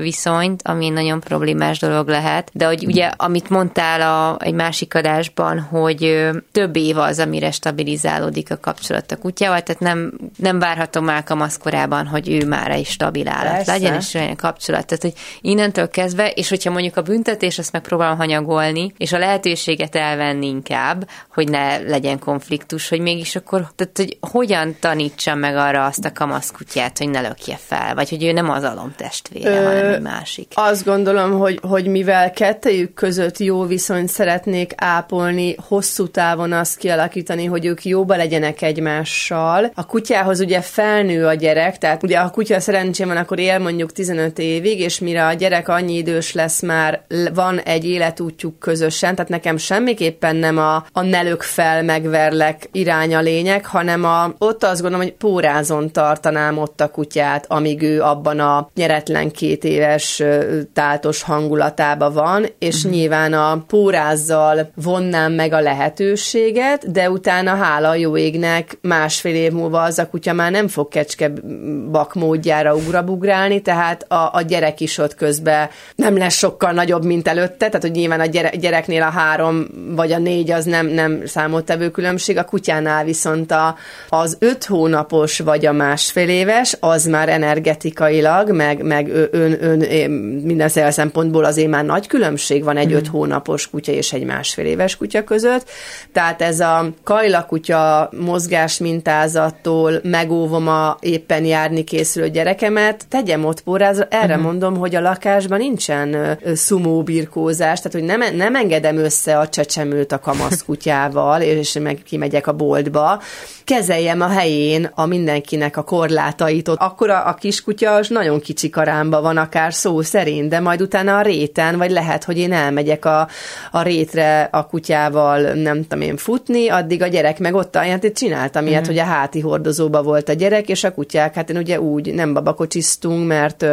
viszonyt, ami nagyon problémás dolog lehet, de hogy ugye, amit mondtál a, egy másik adásban, hogy több év az, amire stabilizálódik a kapcsolat a kutyával, tehát nem, nem várhatom már kamaszkorában, hogy ő már egy stabil állat Persze. legyen, és olyan kapcsolat. Tehát, hogy innentől kezdve, és hogyha mondjuk a büntetés, azt megpróbálom hanyagolni, és a lehetőséget elvenni inkább, hogy ne legyen konfliktus, hogy mégis akkor, tehát, hogy hogyan tanítsam meg arra azt a kamaszkutyát, hogy ne lökje fel, vagy hogy ő nem az alomtestvére, Ö, hanem egy másik. Azt gondolom, hogy, hogy mivel kettejük között jó viszonyt szeretnék ápolni, hosszú távon azt kialakítani, hogy ők jóba legyenek egymással. A kutyához ugye felnő a gyerek, tehát ugye a kutya szerencsém van, akkor él mondjuk 15 évig, és mire a gyerek annyi idős lesz már, van egy életútjuk közösen, tehát nekem semmiképpen nem a, a nelök fel, megverlek irány a lényeg, hanem a, ott azt gondolom, hogy pórázon tartanám ott a kutyát, amíg ő abban a nyeretlen két éves tátos hangulatában van, és uh-huh. nyilván a pórázzal vonnám meg a lehetőséget, de utána hála a jó égnek másfél év múlva az a kutya már nem fog kecske bak módjára ugrabugrálni, tehát a, a gyerek is ott közben nem lesz sokkal nagyobb, mint előtte, tehát hogy nyilván a gyere, gyereknél a három vagy a négy az nem, nem számottevő különbség, a kutyánál viszont a, az öt hónapos vagy a másfél éves, az már energetikailag, meg, meg ön, ön, minden szempontból azért már nagy különbség van egy mm. öt hónapos kutya és egy másfél éves kutya között, tehát ez a kajlakutya mozgás mintázattól megóvom a éppen járni készülő gyerekemet, tegyem ott porrázra, erre mm. mondom, hogy a lakásban nincsen szumó birkózás, tehát hogy nem, nem engedem össze a csecsemőt a kamaszkutyával, és meg kimegyek a boltba, kezeljem a helyén a mindenkinek a korlátait. Ott akkor a, a kiskutya az nagyon kicsi karámba van, akár szó szerint, de majd utána a réten, vagy lehet, hogy én elmegyek a, a rétre a kutyával, nem tudom én, futni, addig a gyerek meg ott hát én csináltam ilyet, mm. hogy a háti hordozóba volt a gyerek, és a kutyák, hát én ugye úgy nem babakocsisztunk, mert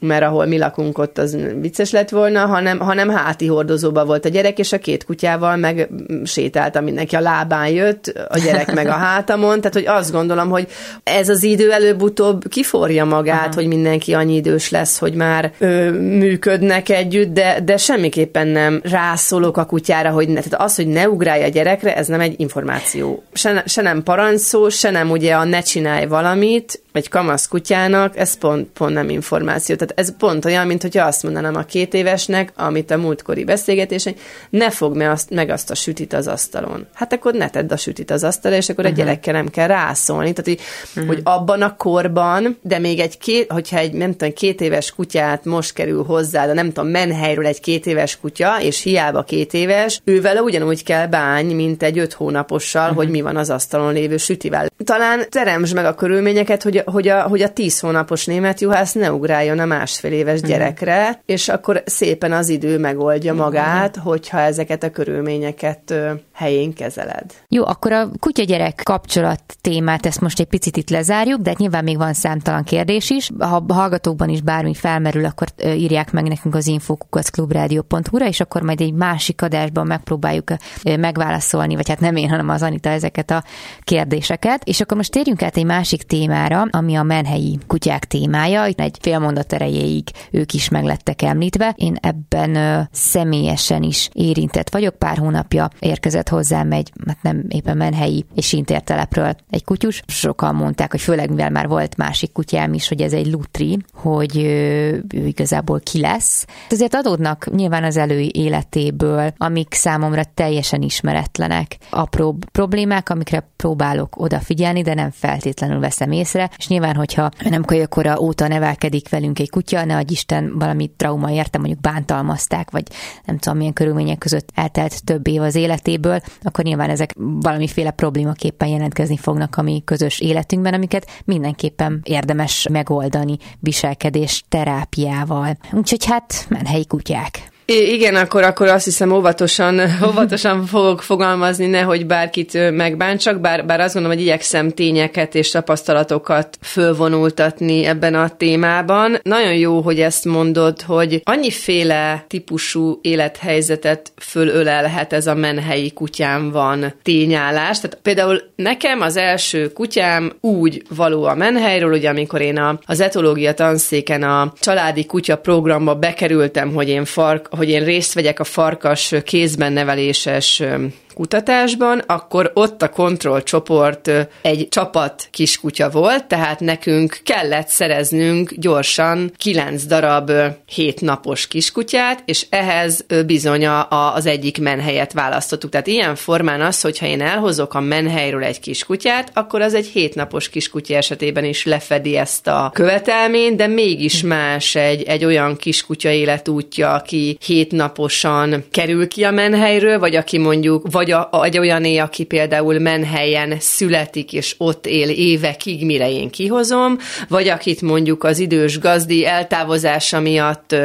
mert ahol mi lakunk ott az vicces lett volna, hanem, hanem háti hordozóba volt a gyerek, és a két kutyával meg sétáltam mindenki, a lábán jött, a gyerek meg a hátamon, tehát hogy azt gondolom, hogy ez az idő előbb-utóbb kiforja magát, Aha. hogy mindenki annyi idős lesz, hogy már ö, működnek együtt, de, de semmiképpen nem rászólok a kutyára, hogy ne, tehát az, hogy ne ugrálj a gyerekre, ez nem egy információ. Se, se nem parancsszó, se nem ugye a ne csinálj valamit, egy kamasz kutyának, ez pont, pont nem információ. Tehát ez pont olyan, mint hogyha azt mondanám a két évesnek, amit a múltkori beszélgetésen, ne fog me azt, meg azt a sütit az asztalon. Hát akkor ne tedd a sütit az asztalra, és akkor uh-huh. a mhm. gyerekkel nem kell rászólni. Tehát, hogy, uh-huh. hogy abban a korban, de még egy két, hogyha egy nem tudom, két éves kutyát most kerül hozzá, de nem tudom, menhelyről egy két éves kutya, és hiába két éves, ővel ugyanúgy kell bánj, mint egy öt hónapossal, uh-huh. hogy mi van az asztalon lévő sütivel. Talán teremts meg a körülményeket, hogy hogy a, hogy a tíz hónapos német juhász ne ugráljon a másfél éves mhm. gyerekre, és akkor szépen az idő megoldja mhm. magát, hogyha ezeket a körülményeket helyén kezeled. Jó, akkor a kutya-gyerek kapcsolat témát ezt most egy picit itt lezárjuk, de hát nyilván még van számtalan kérdés is. Ha a hallgatókban is bármi felmerül, akkor írják meg nekünk az infokukacklubrádió.hu-ra, és akkor majd egy másik adásban megpróbáljuk megválaszolni, vagy hát nem én, hanem az Anita ezeket a kérdéseket. És akkor most térjünk át egy másik témára, ami a menhelyi kutyák témája. Egy fél mondat erejéig ők is meglettek említve. Én ebben személyesen is érintett vagyok. Pár hónapja érkezett hozzám egy, hát nem éppen menhelyi és intértelepről egy kutyus. Sokan mondták, hogy főleg mivel már volt másik kutyám is, hogy ez egy lutri, hogy ő igazából ki lesz. Ezért adódnak nyilván az elő életéből, amik számomra teljesen ismeretlenek. Apró problémák, amikre próbálok odafigyelni, de nem feltétlenül veszem észre, és nyilván, hogyha nem kölyökora óta nevelkedik velünk egy kutya, ne adj Isten valami trauma érte, mondjuk bántalmazták, vagy nem tudom milyen körülmények között eltelt több év az életéből, akkor nyilván ezek valamiféle problémaképpen jelentkezni fognak a mi közös életünkben, amiket mindenképpen érdemes megoldani viselkedés terápiával. Úgyhogy hát menhelyi kutyák. I- igen, akkor, akkor azt hiszem óvatosan, óvatosan fogok fogalmazni, nehogy bárkit megbántsak, bár, bár azt gondolom, hogy igyekszem tényeket és tapasztalatokat fölvonultatni ebben a témában. Nagyon jó, hogy ezt mondod, hogy annyiféle típusú élethelyzetet fölölelhet ez a menhelyi kutyám van tényállás. Tehát például nekem az első kutyám úgy való a menhelyről, ugye amikor én a, az etológia tanszéken a családi kutya programba bekerültem, hogy én fark, hogy én részt vegyek a farkas kézben neveléses kutatásban, akkor ott a kontrollcsoport egy csapat kiskutya volt, tehát nekünk kellett szereznünk gyorsan kilenc darab hétnapos kiskutyát, és ehhez bizony a, az egyik menhelyet választottuk. Tehát ilyen formán az, hogyha én elhozok a menhelyről egy kiskutyát, akkor az egy hétnapos kiskutya esetében is lefedi ezt a követelményt, de mégis más egy, egy olyan kiskutya életútja, aki hétnaposan kerül ki a menhelyről, vagy aki mondjuk, vagy a, egy olyané, aki például menhelyen születik, és ott él évekig, mire én kihozom, vagy akit mondjuk az idős gazdi eltávozása miatt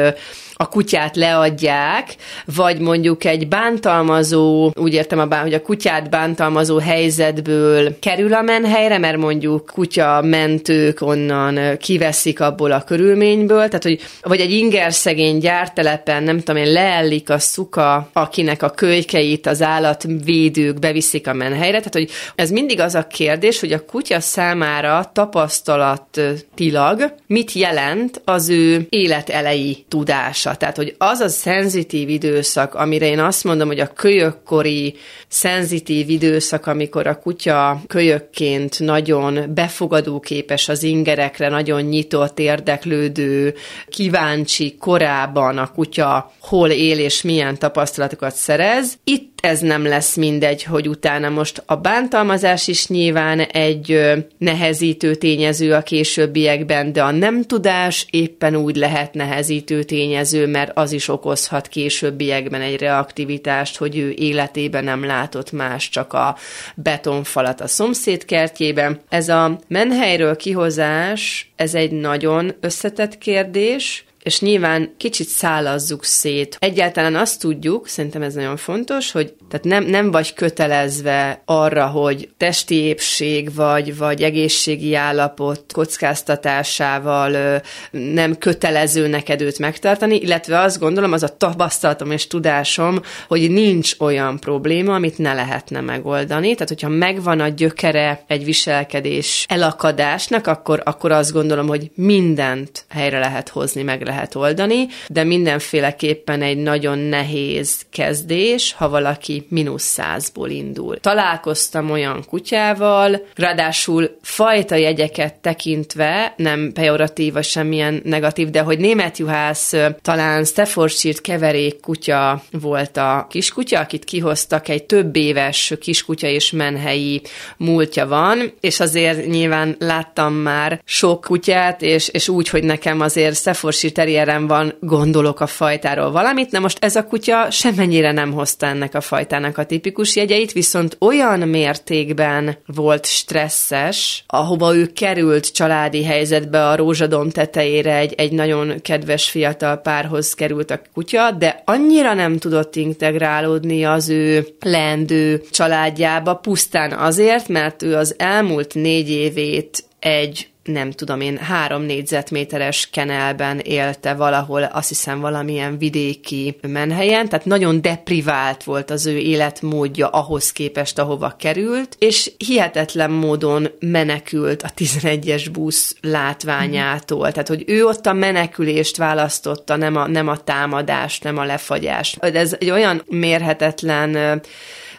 a kutyát leadják, vagy mondjuk egy bántalmazó, úgy értem a bán, hogy a kutyát bántalmazó helyzetből kerül a menhelyre, mert mondjuk kutya mentők onnan kiveszik abból a körülményből, tehát hogy vagy egy inger szegény gyártelepen, nem tudom én, leellik a szuka, akinek a kölykeit az állatvédők beviszik a menhelyre, tehát hogy ez mindig az a kérdés, hogy a kutya számára tapasztalatilag mit jelent az ő életelei tudása tudása. Tehát, hogy az a szenzitív időszak, amire én azt mondom, hogy a kölyökkori szenzitív időszak, amikor a kutya kölyökként nagyon befogadóképes az ingerekre, nagyon nyitott, érdeklődő, kíváncsi korában a kutya hol él és milyen tapasztalatokat szerez. Itt ez nem lesz mindegy, hogy utána most a bántalmazás is nyilván egy nehezítő tényező a későbbiekben, de a nem tudás éppen úgy lehet nehezítő tényező, mert az is okozhat későbbiekben egy reaktivitást, hogy ő életében nem látott más, csak a betonfalat a szomszéd kertjében. Ez a menhelyről kihozás, ez egy nagyon összetett kérdés, és nyilván kicsit szálazzuk szét. Egyáltalán azt tudjuk, szerintem ez nagyon fontos, hogy tehát nem, nem vagy kötelezve arra, hogy testi épség vagy, vagy egészségi állapot kockáztatásával nem kötelező neked őt megtartani, illetve azt gondolom, az a tapasztalatom és tudásom, hogy nincs olyan probléma, amit ne lehetne megoldani. Tehát, hogyha megvan a gyökere egy viselkedés elakadásnak, akkor, akkor azt gondolom, hogy mindent helyre lehet hozni, meg lehet oldani, de mindenféleképpen egy nagyon nehéz kezdés, ha valaki mínusz százból indul. Találkoztam olyan kutyával, ráadásul fajta jegyeket tekintve, nem pejoratív vagy semmilyen negatív, de hogy német juhász talán Staffordshire keverék kutya volt a kiskutya, akit kihoztak, egy több éves kiskutya és menhelyi múltja van, és azért nyilván láttam már sok kutyát, és, és úgy, hogy nekem azért Staffordshire terrierem van, gondolok a fajtáról valamit, na most ez a kutya semennyire nem hozta ennek a fajtának a tipikus jegyeit, viszont olyan mértékben volt stresszes, ahova ő került családi helyzetbe a rózsadom tetejére egy, egy nagyon kedves fiatal párhoz került a kutya, de annyira nem tudott integrálódni az ő leendő családjába, pusztán azért, mert ő az elmúlt négy évét egy nem tudom én, három négyzetméteres kenelben élte valahol, azt hiszem valamilyen vidéki menhelyen, tehát nagyon deprivált volt az ő életmódja ahhoz képest, ahova került, és hihetetlen módon menekült a 11-es busz látványától, tehát hogy ő ott a menekülést választotta, nem a, nem a támadást, nem a lefagyást. Ez egy olyan mérhetetlen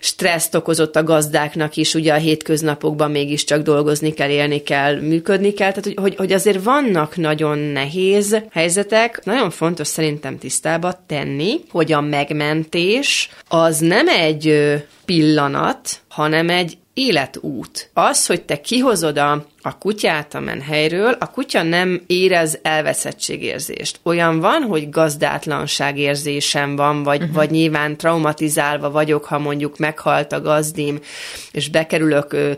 stresszt okozott a gazdáknak is, ugye a hétköznapokban mégiscsak dolgozni kell, élni kell, működni kell, tehát hogy, hogy, hogy azért vannak nagyon nehéz helyzetek, nagyon fontos szerintem tisztába tenni, hogy a megmentés az nem egy pillanat, hanem egy életút. Az, hogy te kihozod a a kutyát a menhelyről, a kutya nem érez elveszettségérzést. Olyan van, hogy gazdátlanság érzésem van, vagy, uh-huh. vagy nyilván traumatizálva vagyok, ha mondjuk meghalt a gazdim, és bekerülök ö,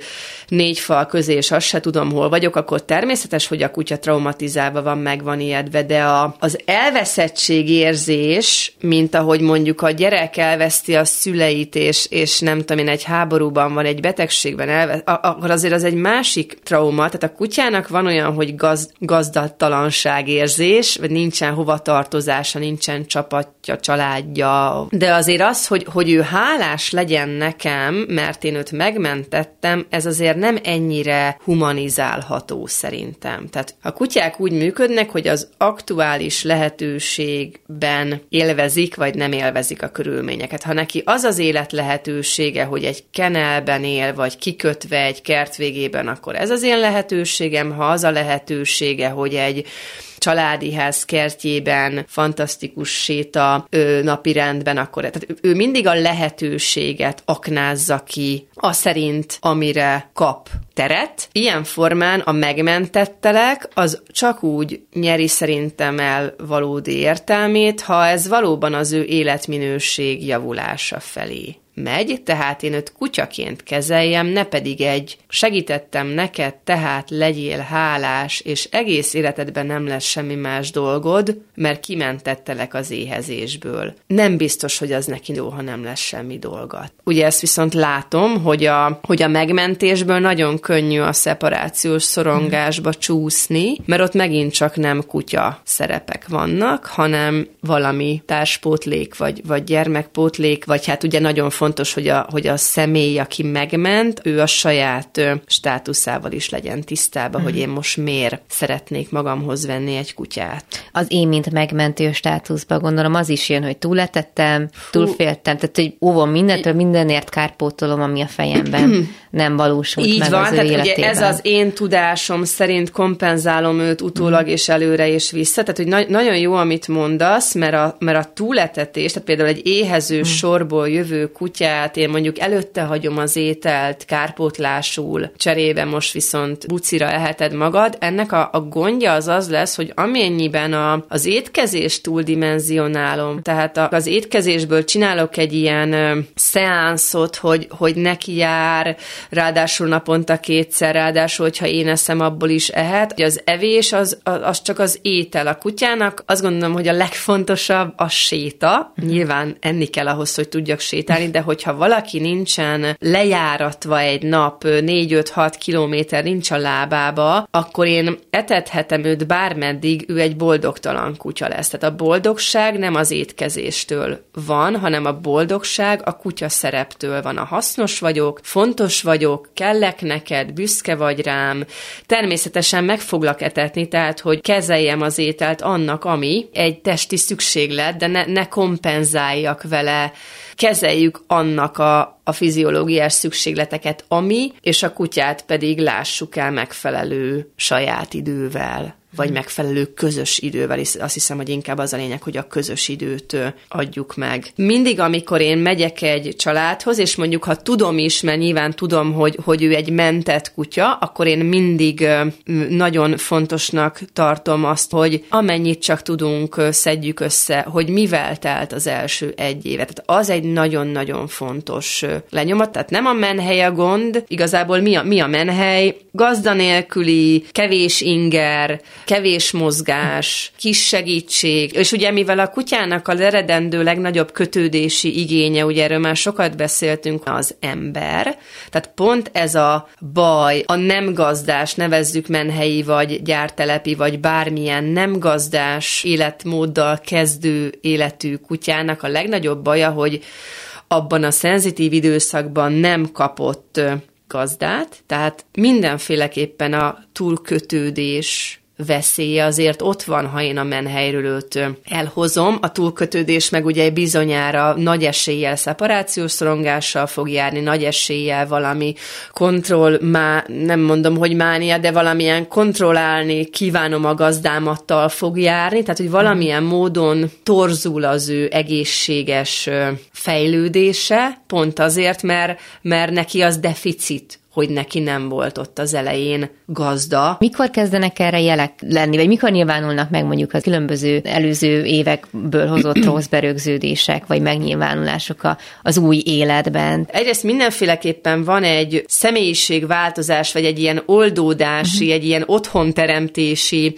négy fal közé, és azt se tudom, hol vagyok, akkor természetes, hogy a kutya traumatizálva van, meg van ijedve, de a, az elveszettségérzés, mint ahogy mondjuk a gyerek elveszti a szüleit, és, és nem tudom én, egy háborúban van, egy betegségben elve, akkor azért az egy másik trauma, fogalommal, tehát a kutyának van olyan, hogy gaz, gazdattalanság érzés, vagy nincsen hovatartozása, nincsen csapatja, családja, de azért az, hogy, hogy ő hálás legyen nekem, mert én őt megmentettem, ez azért nem ennyire humanizálható szerintem. Tehát a kutyák úgy működnek, hogy az aktuális lehetőségben élvezik, vagy nem élvezik a körülményeket. Ha neki az az élet lehetősége, hogy egy kenelben él, vagy kikötve egy kert végében, akkor ez az én lehetőségem, ha az a lehetősége, hogy egy családi ház kertjében, fantasztikus séta ö, napi rendben, akkor tehát ő mindig a lehetőséget aknázza ki, a szerint, amire kap teret. Ilyen formán a megmentettelek az csak úgy nyeri szerintem el valódi értelmét, ha ez valóban az ő életminőség javulása felé megy, tehát én őt kutyaként kezeljem, ne pedig egy segítettem neked, tehát legyél hálás, és egész életedben nem lesz semmi más dolgod, mert kimentettelek az éhezésből. Nem biztos, hogy az neki jó, ha nem lesz semmi dolga. Ugye ezt viszont látom, hogy a, hogy a megmentésből nagyon könnyű a szeparációs szorongásba csúszni, mert ott megint csak nem kutya szerepek vannak, hanem valami társpótlék, vagy, vagy gyermekpótlék, vagy hát ugye nagyon fontos fontos, hogy a, hogy a személy, aki megment, ő a saját ö, státuszával is legyen tisztában, mm. hogy én most miért szeretnék magamhoz venni egy kutyát. Az én, mint megmentő státuszban gondolom, az is jön, hogy túletettem, túlféltem, tehát hogy óvom mindentől, mindenért kárpótolom, ami a fejemben nem valósult Így meg van, az ő tehát életében. ugye ez az én tudásom szerint kompenzálom őt utólag és előre és vissza, tehát hogy na- nagyon jó, amit mondasz, mert a, mert a túletetés, tehát például egy éhező sorból jövő kutyát, én mondjuk előtte hagyom az ételt kárpótlásul, cserébe most viszont bucira eheted magad, ennek a, a gondja az az lesz, hogy amennyiben a, az étkezést túldimenzionálom, tehát a, az étkezésből csinálok egy ilyen ö, szeánszot, hogy, hogy neki jár, ráadásul naponta kétszer, ráadásul, hogyha én eszem, abból is ehet. Ugye az evés az, az csak az étel a kutyának. Azt gondolom, hogy a legfontosabb a séta. Nyilván enni kell ahhoz, hogy tudjak sétálni, de hogyha valaki nincsen lejáratva egy nap 4-5-6 kilométer nincs a lábába, akkor én etethetem őt bármeddig, ő egy boldogtalan kutya lesz. Tehát a boldogság nem az étkezéstől van, hanem a boldogság a kutya szereptől van. A hasznos vagyok, fontos vagyok, kellek neked, büszke vagy rám, természetesen meg foglak etetni, tehát hogy kezeljem az ételt annak, ami egy testi szükséglet, de ne, ne kompenzáljak vele, kezeljük annak a, a fiziológiás szükségleteket, ami, és a kutyát pedig lássuk el megfelelő saját idővel vagy megfelelő közös idővel, is azt hiszem, hogy inkább az a lényeg, hogy a közös időt adjuk meg. Mindig, amikor én megyek egy családhoz, és mondjuk, ha tudom is, mert nyilván tudom, hogy, hogy ő egy mentett kutya, akkor én mindig nagyon fontosnak tartom azt, hogy amennyit csak tudunk, szedjük össze, hogy mivel telt az első egy évet. Tehát az egy nagyon-nagyon fontos lenyomat, tehát nem a menhely a gond, igazából mi a, mi a menhely? Gazda nélküli, kevés inger, kevés mozgás, kis segítség, és ugye mivel a kutyának a eredendő legnagyobb kötődési igénye, ugye erről már sokat beszéltünk, az ember, tehát pont ez a baj, a nem gazdás, nevezzük menhelyi, vagy gyártelepi, vagy bármilyen nem gazdás életmóddal kezdő életű kutyának a legnagyobb baja, hogy abban a szenzitív időszakban nem kapott gazdát, tehát mindenféleképpen a túlkötődés veszélye azért ott van, ha én a menhelyről őt elhozom. A túlkötődés meg ugye bizonyára nagy eséllyel szeparációs szorongással fog járni, nagy eséllyel valami kontroll, má, nem mondom, hogy mánia, de valamilyen kontrollálni kívánom a gazdámattal fog járni, tehát hogy valamilyen módon torzul az ő egészséges fejlődése, pont azért, mert, mert neki az deficit hogy neki nem volt ott az elején gazda. Mikor kezdenek erre jelek lenni, vagy mikor nyilvánulnak meg mondjuk a különböző előző évekből hozott rossz berögződések, vagy megnyilvánulások a, az új életben? Egyrészt mindenféleképpen van egy személyiségváltozás, vagy egy ilyen oldódási, uh-huh. egy ilyen otthonteremtési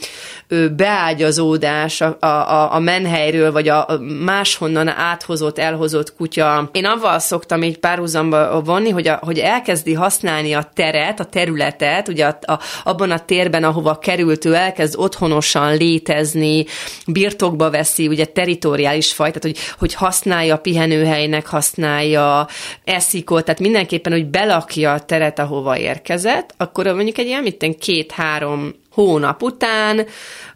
beágyazódás a, a, a menhelyről, vagy a máshonnan áthozott, elhozott kutya. Én avval szoktam így párhuzamba vonni, hogy, a, hogy elkezdi használni használni a teret, a területet, ugye a, a, abban a térben, ahova került, ő elkezd otthonosan létezni, birtokba veszi, ugye teritoriális faj, tehát hogy, hogy használja pihenőhelynek, használja eszikot, tehát mindenképpen, hogy belakja a teret, ahova érkezett, akkor mondjuk egy ilyen, mint két-három hónap után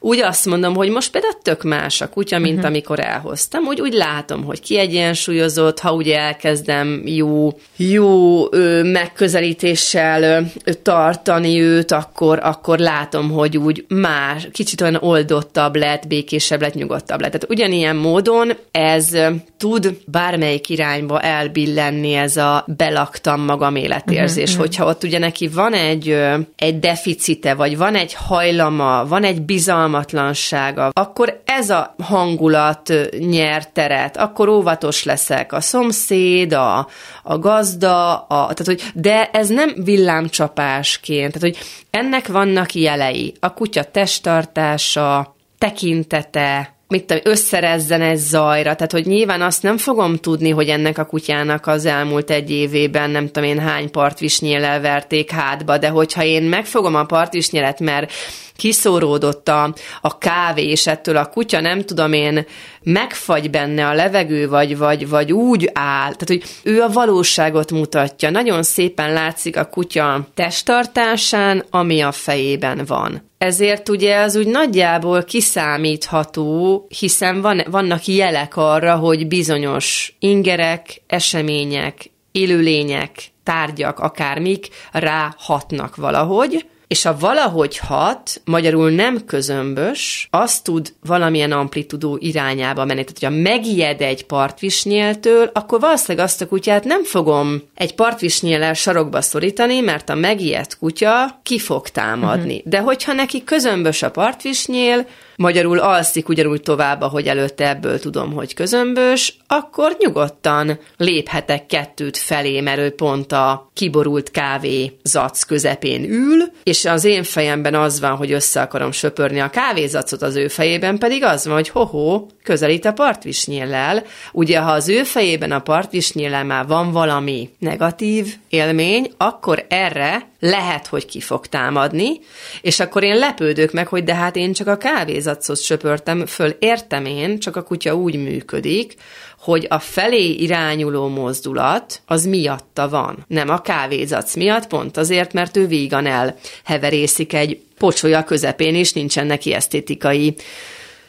úgy azt mondom, hogy most például tök más a kutya, mint uh-huh. amikor elhoztam. Úgy, úgy látom, hogy kiegyensúlyozott, ha ugye elkezdem jó, jó ö, megközelítéssel ö, tartani őt, akkor, akkor látom, hogy úgy más, kicsit olyan oldottabb lett, békésebb lett, nyugodtabb lett. Tehát ugyanilyen módon ez tud bármelyik irányba elbillenni ez a belaktam magam életérzés, uh-huh, hogyha ott ugye neki van egy, egy deficite, vagy van egy hajlama, van egy bizalmatlansága, akkor ez a hangulat nyer teret, akkor óvatos leszek. A szomszéd, a, a gazda, a, tehát, hogy, de ez nem villámcsapásként, tehát hogy ennek vannak jelei. A kutya testtartása, tekintete, mit tudom, összerezzen ez zajra, tehát hogy nyilván azt nem fogom tudni, hogy ennek a kutyának az elmúlt egy évében nem tudom én hány partvisnyéllel verték hátba, de hogyha én megfogom a partvisnyelet, mert kiszóródott a, a kávé, és ettől a kutya nem tudom én, megfagy benne a levegő, vagy, vagy, vagy úgy áll, tehát hogy ő a valóságot mutatja. Nagyon szépen látszik a kutya testtartásán, ami a fejében van. Ezért ugye az úgy nagyjából kiszámítható, hiszen van, vannak jelek arra, hogy bizonyos ingerek, események, élőlények, tárgyak, akármik ráhatnak valahogy, és a valahogy hat, magyarul nem közömbös, az tud valamilyen amplitudó irányába menni. Tehát, hogyha megijed egy partvisnyéltől, akkor valószínűleg azt a kutyát nem fogom egy partvisnyéllel sarokba szorítani, mert a megijedt kutya ki fog támadni. Uh-huh. De hogyha neki közömbös a partvisnyél, magyarul alszik ugyanúgy tovább, ahogy előtte ebből tudom, hogy közömbös, akkor nyugodtan léphetek kettőt felé, mert ő pont a kiborult kávé zac közepén ül, és az én fejemben az van, hogy össze akarom söpörni a kávézacot, az ő fejében pedig az van, hogy hoho, közelít a partvisnyéllel. Ugye, ha az ő fejében a partvisnyéllel már van valami negatív élmény, akkor erre lehet, hogy ki fog támadni, és akkor én lepődök meg, hogy de hát én csak a kávézacot söpörtem föl, értem én, csak a kutya úgy működik, hogy a felé irányuló mozdulat az miatta van. Nem a kávézac miatt, pont azért, mert ő vígan elheverészik egy pocsolya közepén, és nincsen neki esztétikai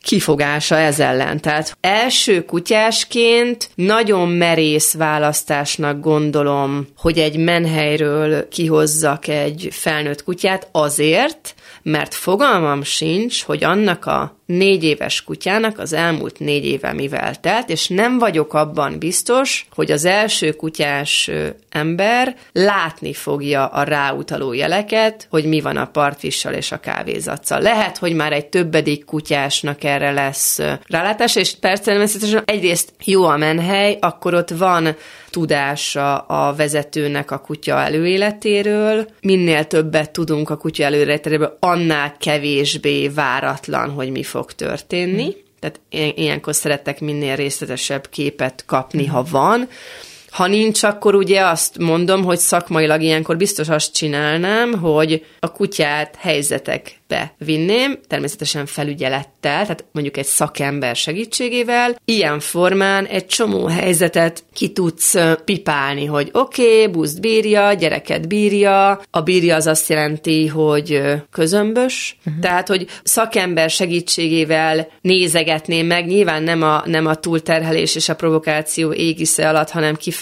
kifogása ez ellen. Tehát első kutyásként nagyon merész választásnak gondolom, hogy egy menhelyről kihozzak egy felnőtt kutyát azért, mert fogalmam sincs, hogy annak a négy éves kutyának az elmúlt négy éve mivel telt, és nem vagyok abban biztos, hogy az első kutyás ember látni fogja a ráutaló jeleket, hogy mi van a partvissal és a kávézatszal. Lehet, hogy már egy többedik kutyásnak erre lesz rálátás, és persze természetesen egyrészt jó a menhely, akkor ott van tudása a vezetőnek a kutya előéletéről. Minél többet tudunk a kutya előéletéről, annál kevésbé váratlan, hogy mi fog történni. Hmm. Tehát ilyenkor szeretek minél részletesebb képet kapni, ha van. Ha nincs, akkor ugye azt mondom, hogy szakmailag ilyenkor biztos azt csinálnám, hogy a kutyát helyzetek vinném, természetesen felügyelettel, tehát mondjuk egy szakember segítségével. Ilyen formán egy csomó helyzetet ki tudsz pipálni, hogy oké, okay, buszt bírja, gyereket bírja. A bírja az azt jelenti, hogy közömbös, uh-huh. tehát, hogy szakember segítségével nézegetném meg, nyilván nem a, nem a túlterhelés és a provokáció égisze alatt, hanem kifejezetten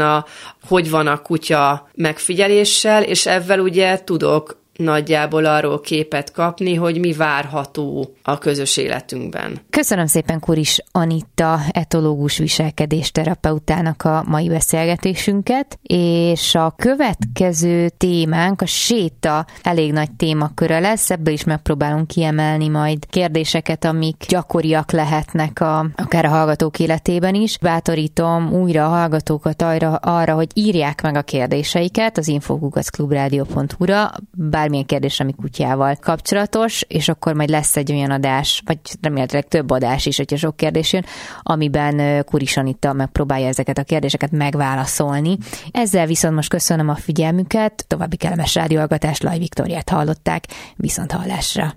a hogy van a kutya megfigyeléssel, és ezzel ugye tudok nagyjából arról képet kapni, hogy mi várható a közös életünkben. Köszönöm szépen Kuris Anitta, etológus viselkedés terapeutának a mai beszélgetésünket, és a következő témánk a séta elég nagy témaköre lesz, ebből is megpróbálunk kiemelni majd kérdéseket, amik gyakoriak lehetnek a, akár a hallgatók életében is. Bátorítom újra a hallgatókat arra, arra hogy írják meg a kérdéseiket az infogugacklubrádió.hu-ra, bár bármilyen kérdés, ami kutyával kapcsolatos, és akkor majd lesz egy olyan adás, vagy remélhetőleg több adás is, hogyha sok kérdés jön, amiben Kuris Anita megpróbálja ezeket a kérdéseket megválaszolni. Ezzel viszont most köszönöm a figyelmüket, további kellemes rádióhallgatást, Laj Viktoriát hallották, viszont hallásra.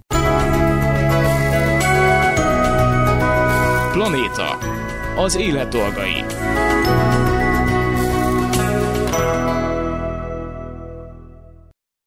Planéta. Az élet dolgai.